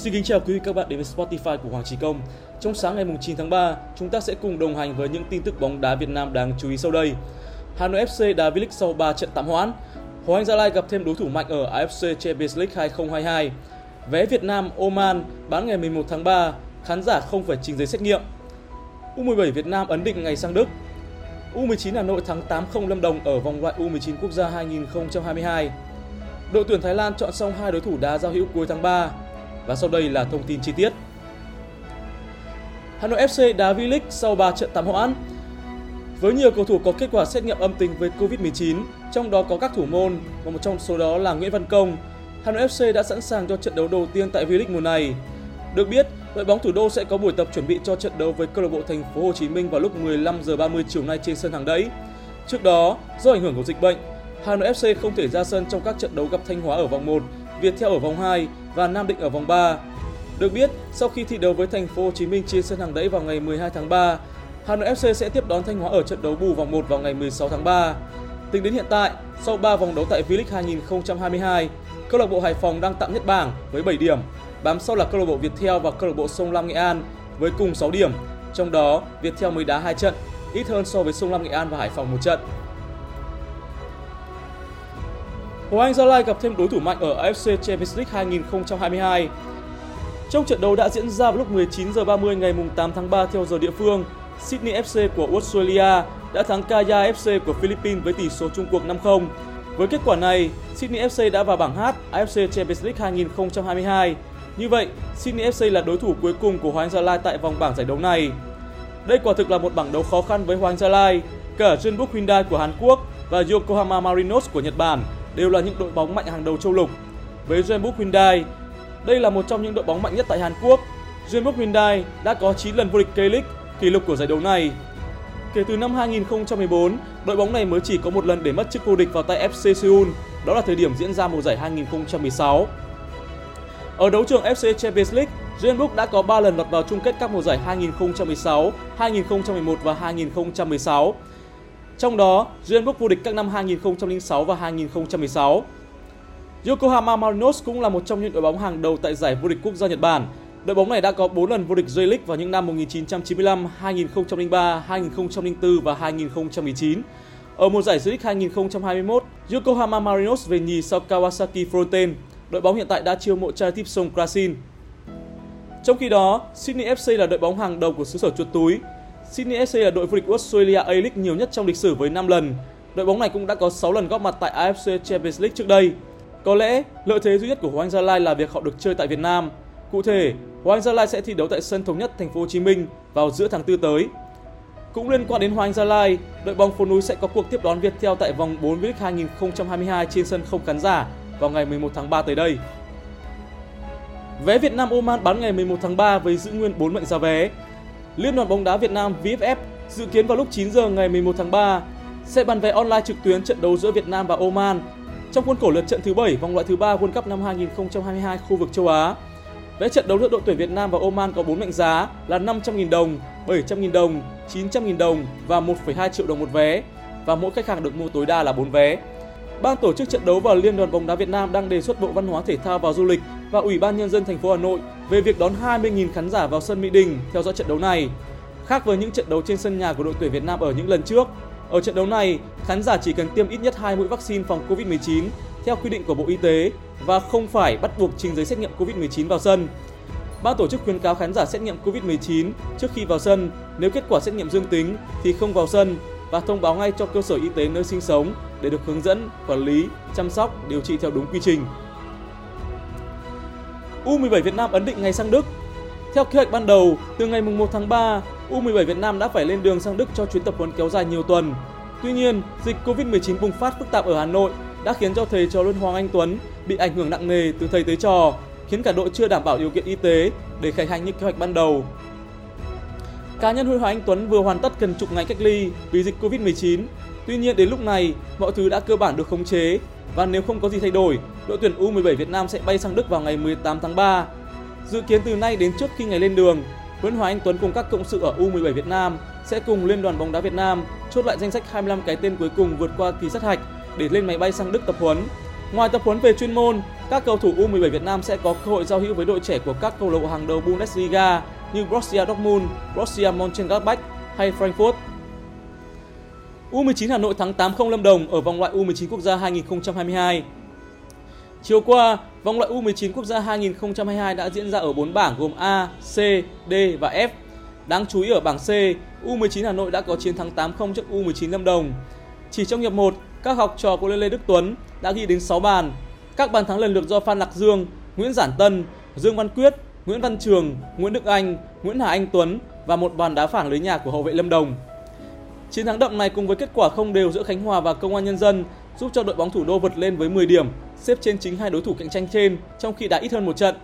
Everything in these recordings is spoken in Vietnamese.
Xin kính chào quý vị các bạn đến với Spotify của Hoàng Trí Công. Trong sáng ngày 9 tháng 3, chúng ta sẽ cùng đồng hành với những tin tức bóng đá Việt Nam đáng chú ý sau đây. Hà Nội FC đá V-League sau 3 trận tạm hoãn. Hoàng Anh Gia Lai gặp thêm đối thủ mạnh ở AFC Champions League 2022. Vé Việt Nam Oman bán ngày 11 tháng 3, khán giả không phải trình giấy xét nghiệm. U17 Việt Nam ấn định ngày sang Đức. U19 Hà Nội thắng 8-0 Lâm Đồng ở vòng loại U19 quốc gia 2022. Đội tuyển Thái Lan chọn xong hai đối thủ đá giao hữu cuối tháng 3. Và sau đây là thông tin chi tiết. Hà Nội FC đá V-League sau 3 trận tạm hoãn. Với nhiều cầu thủ có kết quả xét nghiệm âm tính với Covid-19, trong đó có các thủ môn và một trong số đó là Nguyễn Văn Công, Hà Nội FC đã sẵn sàng cho trận đấu đầu tiên tại V-League mùa này. Được biết, đội bóng thủ đô sẽ có buổi tập chuẩn bị cho trận đấu với câu lạc bộ Thành phố Hồ Chí Minh vào lúc 15 giờ 30 chiều nay trên sân hàng đẫy. Trước đó, do ảnh hưởng của dịch bệnh, Hà Nội FC không thể ra sân trong các trận đấu gặp Thanh Hóa ở vòng 1, Viettel ở vòng 2 và Nam Định ở vòng 3. Được biết, sau khi thi đấu với Thành phố Hồ Chí Minh trên sân hàng đẫy vào ngày 12 tháng 3, Hà Nội FC sẽ tiếp đón Thanh Hóa ở trận đấu bù vòng 1 vào ngày 16 tháng 3. Tính đến hiện tại, sau 3 vòng đấu tại V-League 2022, câu lạc bộ Hải Phòng đang tạm nhất bảng với 7 điểm, bám sau là câu lạc bộ Viettel và câu lạc bộ Sông Lam Nghệ An với cùng 6 điểm. Trong đó, Viettel mới đá 2 trận, ít hơn so với Sông Lam Nghệ An và Hải Phòng một trận. Hoàng Anh Gia Lai gặp thêm đối thủ mạnh ở AFC Champions League 2022. Trong trận đấu đã diễn ra vào lúc 19 giờ 30 ngày 8 tháng 3 theo giờ địa phương, Sydney FC của Australia đã thắng Kaya FC của Philippines với tỷ số chung cuộc 5-0. Với kết quả này, Sydney FC đã vào bảng H AFC Champions League 2022. Như vậy, Sydney FC là đối thủ cuối cùng của Hoàng Gia Lai tại vòng bảng giải đấu này. Đây quả thực là một bảng đấu khó khăn với Hoàng Gia Lai. Cả Jeonbuk Hyundai của Hàn Quốc và Yokohama Marinos của Nhật Bản đều là những đội bóng mạnh hàng đầu châu lục. Với Jeonbuk Hyundai, đây là một trong những đội bóng mạnh nhất tại Hàn Quốc. Jeonbuk Hyundai đã có 9 lần vô địch K-League, kỷ lục của giải đấu này. Kể từ năm 2014, đội bóng này mới chỉ có một lần để mất chức vô địch vào tay FC Seoul, đó là thời điểm diễn ra mùa giải 2016. Ở đấu trường FC Champions League, Jeonbuk đã có 3 lần lọt vào chung kết các mùa giải 2016, 2011 và 2016. Trong đó, Jeonbuk vô địch các năm 2006 và 2016. Yokohama Marinos cũng là một trong những đội bóng hàng đầu tại giải vô địch quốc gia Nhật Bản. Đội bóng này đã có 4 lần vô địch J-League vào những năm 1995, 2003, 2004 và 2019. Ở mùa giải J-League 2021, Yokohama Marinos về nhì sau Kawasaki Frontale. Đội bóng hiện tại đã chiêu mộ trai Song sông Krasin. Trong khi đó, Sydney FC là đội bóng hàng đầu của xứ sở chuột túi. Sydney FC là đội vô địch Australia A-League nhiều nhất trong lịch sử với 5 lần. Đội bóng này cũng đã có 6 lần góp mặt tại AFC Champions League trước đây. Có lẽ, lợi thế duy nhất của Hoàng Gia Lai là việc họ được chơi tại Việt Nam. Cụ thể, Hoàng Gia Lai sẽ thi đấu tại sân thống nhất thành phố Hồ Chí Minh vào giữa tháng 4 tới. Cũng liên quan đến Hoàng Gia Lai, đội bóng phố núi sẽ có cuộc tiếp đón Viettel tại vòng 4 V-League 2022 trên sân không khán giả vào ngày 11 tháng 3 tới đây. Vé Việt Nam Oman bán ngày 11 tháng 3 với giữ nguyên 4 mệnh giá vé. Liên đoàn bóng đá Việt Nam VFF dự kiến vào lúc 9 giờ ngày 11 tháng 3 sẽ bán vé online trực tuyến trận đấu giữa Việt Nam và Oman trong khuôn khổ lượt trận thứ 7 vòng loại thứ 3 World Cup năm 2022 khu vực châu Á. Vé trận đấu giữa đội tuyển Việt Nam và Oman có 4 mệnh giá là 500.000 đồng, 700.000 đồng, 900.000 đồng và 1,2 triệu đồng một vé và mỗi khách hàng được mua tối đa là 4 vé. Ban tổ chức trận đấu và Liên đoàn bóng đá Việt Nam đang đề xuất Bộ Văn hóa Thể thao và Du lịch và Ủy ban nhân dân thành phố Hà Nội về việc đón 20.000 khán giả vào sân Mỹ Đình theo dõi trận đấu này. Khác với những trận đấu trên sân nhà của đội tuyển Việt Nam ở những lần trước, ở trận đấu này, khán giả chỉ cần tiêm ít nhất 2 mũi vaccine phòng Covid-19 theo quy định của Bộ Y tế và không phải bắt buộc trình giấy xét nghiệm Covid-19 vào sân. Ban tổ chức khuyến cáo khán giả xét nghiệm Covid-19 trước khi vào sân, nếu kết quả xét nghiệm dương tính thì không vào sân và thông báo ngay cho cơ sở y tế nơi sinh sống để được hướng dẫn, quản lý, chăm sóc, điều trị theo đúng quy trình. U17 Việt Nam ấn định ngày sang Đức. Theo kế hoạch ban đầu, từ ngày 1 tháng 3, U17 Việt Nam đã phải lên đường sang Đức cho chuyến tập huấn kéo dài nhiều tuần. Tuy nhiên, dịch Covid-19 bùng phát phức tạp ở Hà Nội đã khiến cho thầy trò Luân Hoàng Anh Tuấn bị ảnh hưởng nặng nề từ thầy tới trò, khiến cả đội chưa đảm bảo điều kiện y tế để khởi hành như kế hoạch ban đầu. Cá nhân Huy Hoàng Anh Tuấn vừa hoàn tất gần chục ngày cách ly vì dịch Covid-19. Tuy nhiên đến lúc này, mọi thứ đã cơ bản được khống chế và nếu không có gì thay đổi, đội tuyển U17 Việt Nam sẽ bay sang Đức vào ngày 18 tháng 3. Dự kiến từ nay đến trước khi ngày lên đường, Nguyễn Hoàng Anh Tuấn cùng các cộng sự ở U17 Việt Nam sẽ cùng Liên đoàn bóng đá Việt Nam chốt lại danh sách 25 cái tên cuối cùng vượt qua kỳ sát hạch để lên máy bay sang Đức tập huấn. Ngoài tập huấn về chuyên môn, các cầu thủ U17 Việt Nam sẽ có cơ hội giao hữu với đội trẻ của các câu lạc bộ hàng đầu Bundesliga như Borussia Dortmund, Borussia Mönchengladbach hay Frankfurt. U19 Hà Nội thắng 8-0 Lâm Đồng ở vòng loại U19 quốc gia 2022. Chiều qua, vòng loại U19 quốc gia 2022 đã diễn ra ở 4 bảng gồm A, C, D và F. Đáng chú ý ở bảng C, U19 Hà Nội đã có chiến thắng 8-0 trước U19 Lâm Đồng. Chỉ trong hiệp 1, các học trò của Lê Đức Tuấn đã ghi đến 6 bàn. Các bàn thắng lần lượt do Phan Lạc Dương, Nguyễn Giản Tân, Dương Văn Quyết, Nguyễn Văn Trường, Nguyễn Đức Anh, Nguyễn Hà Anh Tuấn và một bàn đá phản lưới nhà của hậu vệ Lâm Đồng. Chiến thắng đậm này cùng với kết quả không đều giữa Khánh Hòa và Công an Nhân dân giúp cho đội bóng thủ đô vượt lên với 10 điểm, xếp trên chính hai đối thủ cạnh tranh trên trong khi đã ít hơn một trận.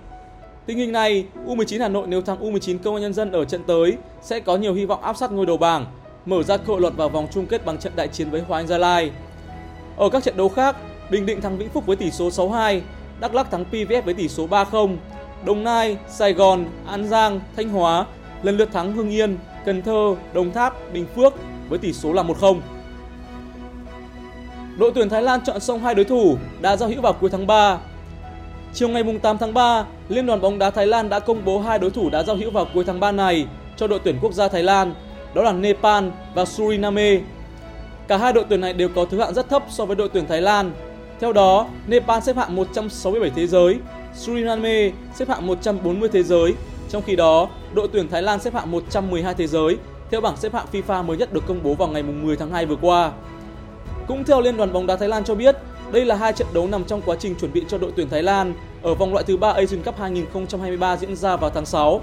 Tình hình này, U19 Hà Nội nếu thắng U19 Công an Nhân dân ở trận tới sẽ có nhiều hy vọng áp sát ngôi đầu bảng, mở ra cơ hội lọt vào vòng chung kết bằng trận đại chiến với Hoàng Anh Gia Lai. Ở các trận đấu khác, Bình Định thắng Vĩnh Phúc với tỷ số 6-2, Đắk Lắk thắng PVF với tỷ số 3-0, Đồng Nai, Sài Gòn, An Giang, Thanh Hóa lần lượt thắng Hưng Yên, Cần Thơ, Đồng Tháp, Bình Phước với tỷ số là 1-0. Đội tuyển Thái Lan chọn xong hai đối thủ đã giao hữu vào cuối tháng 3. Chiều ngày 8 tháng 3, Liên đoàn bóng đá Thái Lan đã công bố hai đối thủ đã giao hữu vào cuối tháng 3 này cho đội tuyển quốc gia Thái Lan, đó là Nepal và Suriname. Cả hai đội tuyển này đều có thứ hạng rất thấp so với đội tuyển Thái Lan. Theo đó, Nepal xếp hạng 167 thế giới, Suriname xếp hạng 140 thế giới. Trong khi đó, đội tuyển Thái Lan xếp hạng 112 thế giới theo bảng xếp hạng FIFA mới nhất được công bố vào ngày 10 tháng 2 vừa qua. Cũng theo Liên đoàn bóng đá Thái Lan cho biết, đây là hai trận đấu nằm trong quá trình chuẩn bị cho đội tuyển Thái Lan ở vòng loại thứ ba Asian Cup 2023 diễn ra vào tháng 6.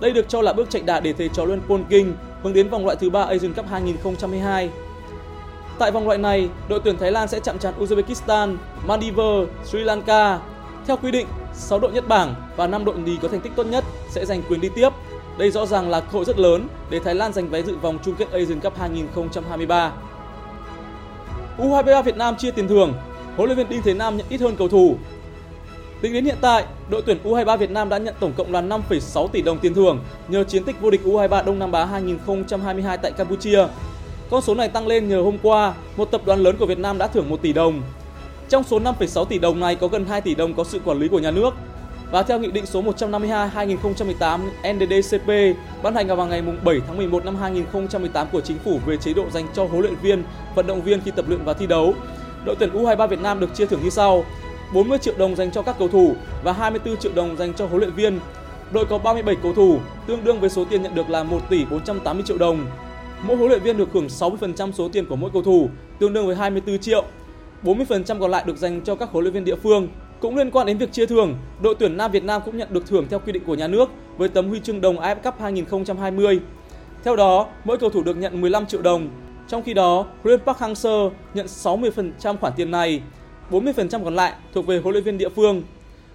Đây được cho là bước chạy đà để thầy trò Luân Polking hướng đến vòng loại thứ ba Asian Cup 2022. Tại vòng loại này, đội tuyển Thái Lan sẽ chạm trán Uzbekistan, Maldives, Sri Lanka. Theo quy định, 6 đội nhất bảng và 5 đội nhì có thành tích tốt nhất sẽ giành quyền đi tiếp. Đây rõ ràng là cơ hội rất lớn để Thái Lan giành vé dự vòng chung kết Asian Cup 2023. U23 Việt Nam chia tiền thưởng, huấn luyện viên Đinh Thế Nam nhận ít hơn cầu thủ. Tính đến hiện tại, đội tuyển U23 Việt Nam đã nhận tổng cộng là 5,6 tỷ đồng tiền thưởng nhờ chiến tích vô địch U23 Đông Nam Á 2022 tại Campuchia. Con số này tăng lên nhờ hôm qua, một tập đoàn lớn của Việt Nam đã thưởng 1 tỷ đồng. Trong số 5,6 tỷ đồng này có gần 2 tỷ đồng có sự quản lý của nhà nước. Và theo Nghị định số 152-2018 NDDCP ban hành vào ngày 7 tháng 11 năm 2018 của Chính phủ về chế độ dành cho huấn luyện viên, vận động viên khi tập luyện và thi đấu, đội tuyển U23 Việt Nam được chia thưởng như sau: 40 triệu đồng dành cho các cầu thủ và 24 triệu đồng dành cho huấn luyện viên. Đội có 37 cầu thủ, tương đương với số tiền nhận được là 1 tỷ 480 triệu đồng. Mỗi huấn luyện viên được hưởng 60% số tiền của mỗi cầu thủ, tương đương với 24 triệu. 40% còn lại được dành cho các huấn luyện viên địa phương. Cũng liên quan đến việc chia thưởng, đội tuyển Nam Việt Nam cũng nhận được thưởng theo quy định của nhà nước với tấm huy chương đồng AFF Cup 2020. Theo đó, mỗi cầu thủ được nhận 15 triệu đồng. Trong khi đó, huấn luyện Park Hang-seo nhận 60% khoản tiền này, 40% còn lại thuộc về huấn luyện viên địa phương.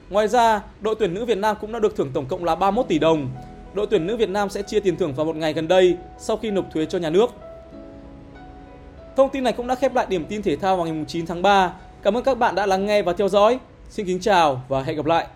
Ngoài ra, đội tuyển nữ Việt Nam cũng đã được thưởng tổng cộng là 31 tỷ đồng. Đội tuyển nữ Việt Nam sẽ chia tiền thưởng vào một ngày gần đây sau khi nộp thuế cho nhà nước. Thông tin này cũng đã khép lại điểm tin thể thao vào ngày 9 tháng 3. Cảm ơn các bạn đã lắng nghe và theo dõi. Xin kính chào và hẹn gặp lại.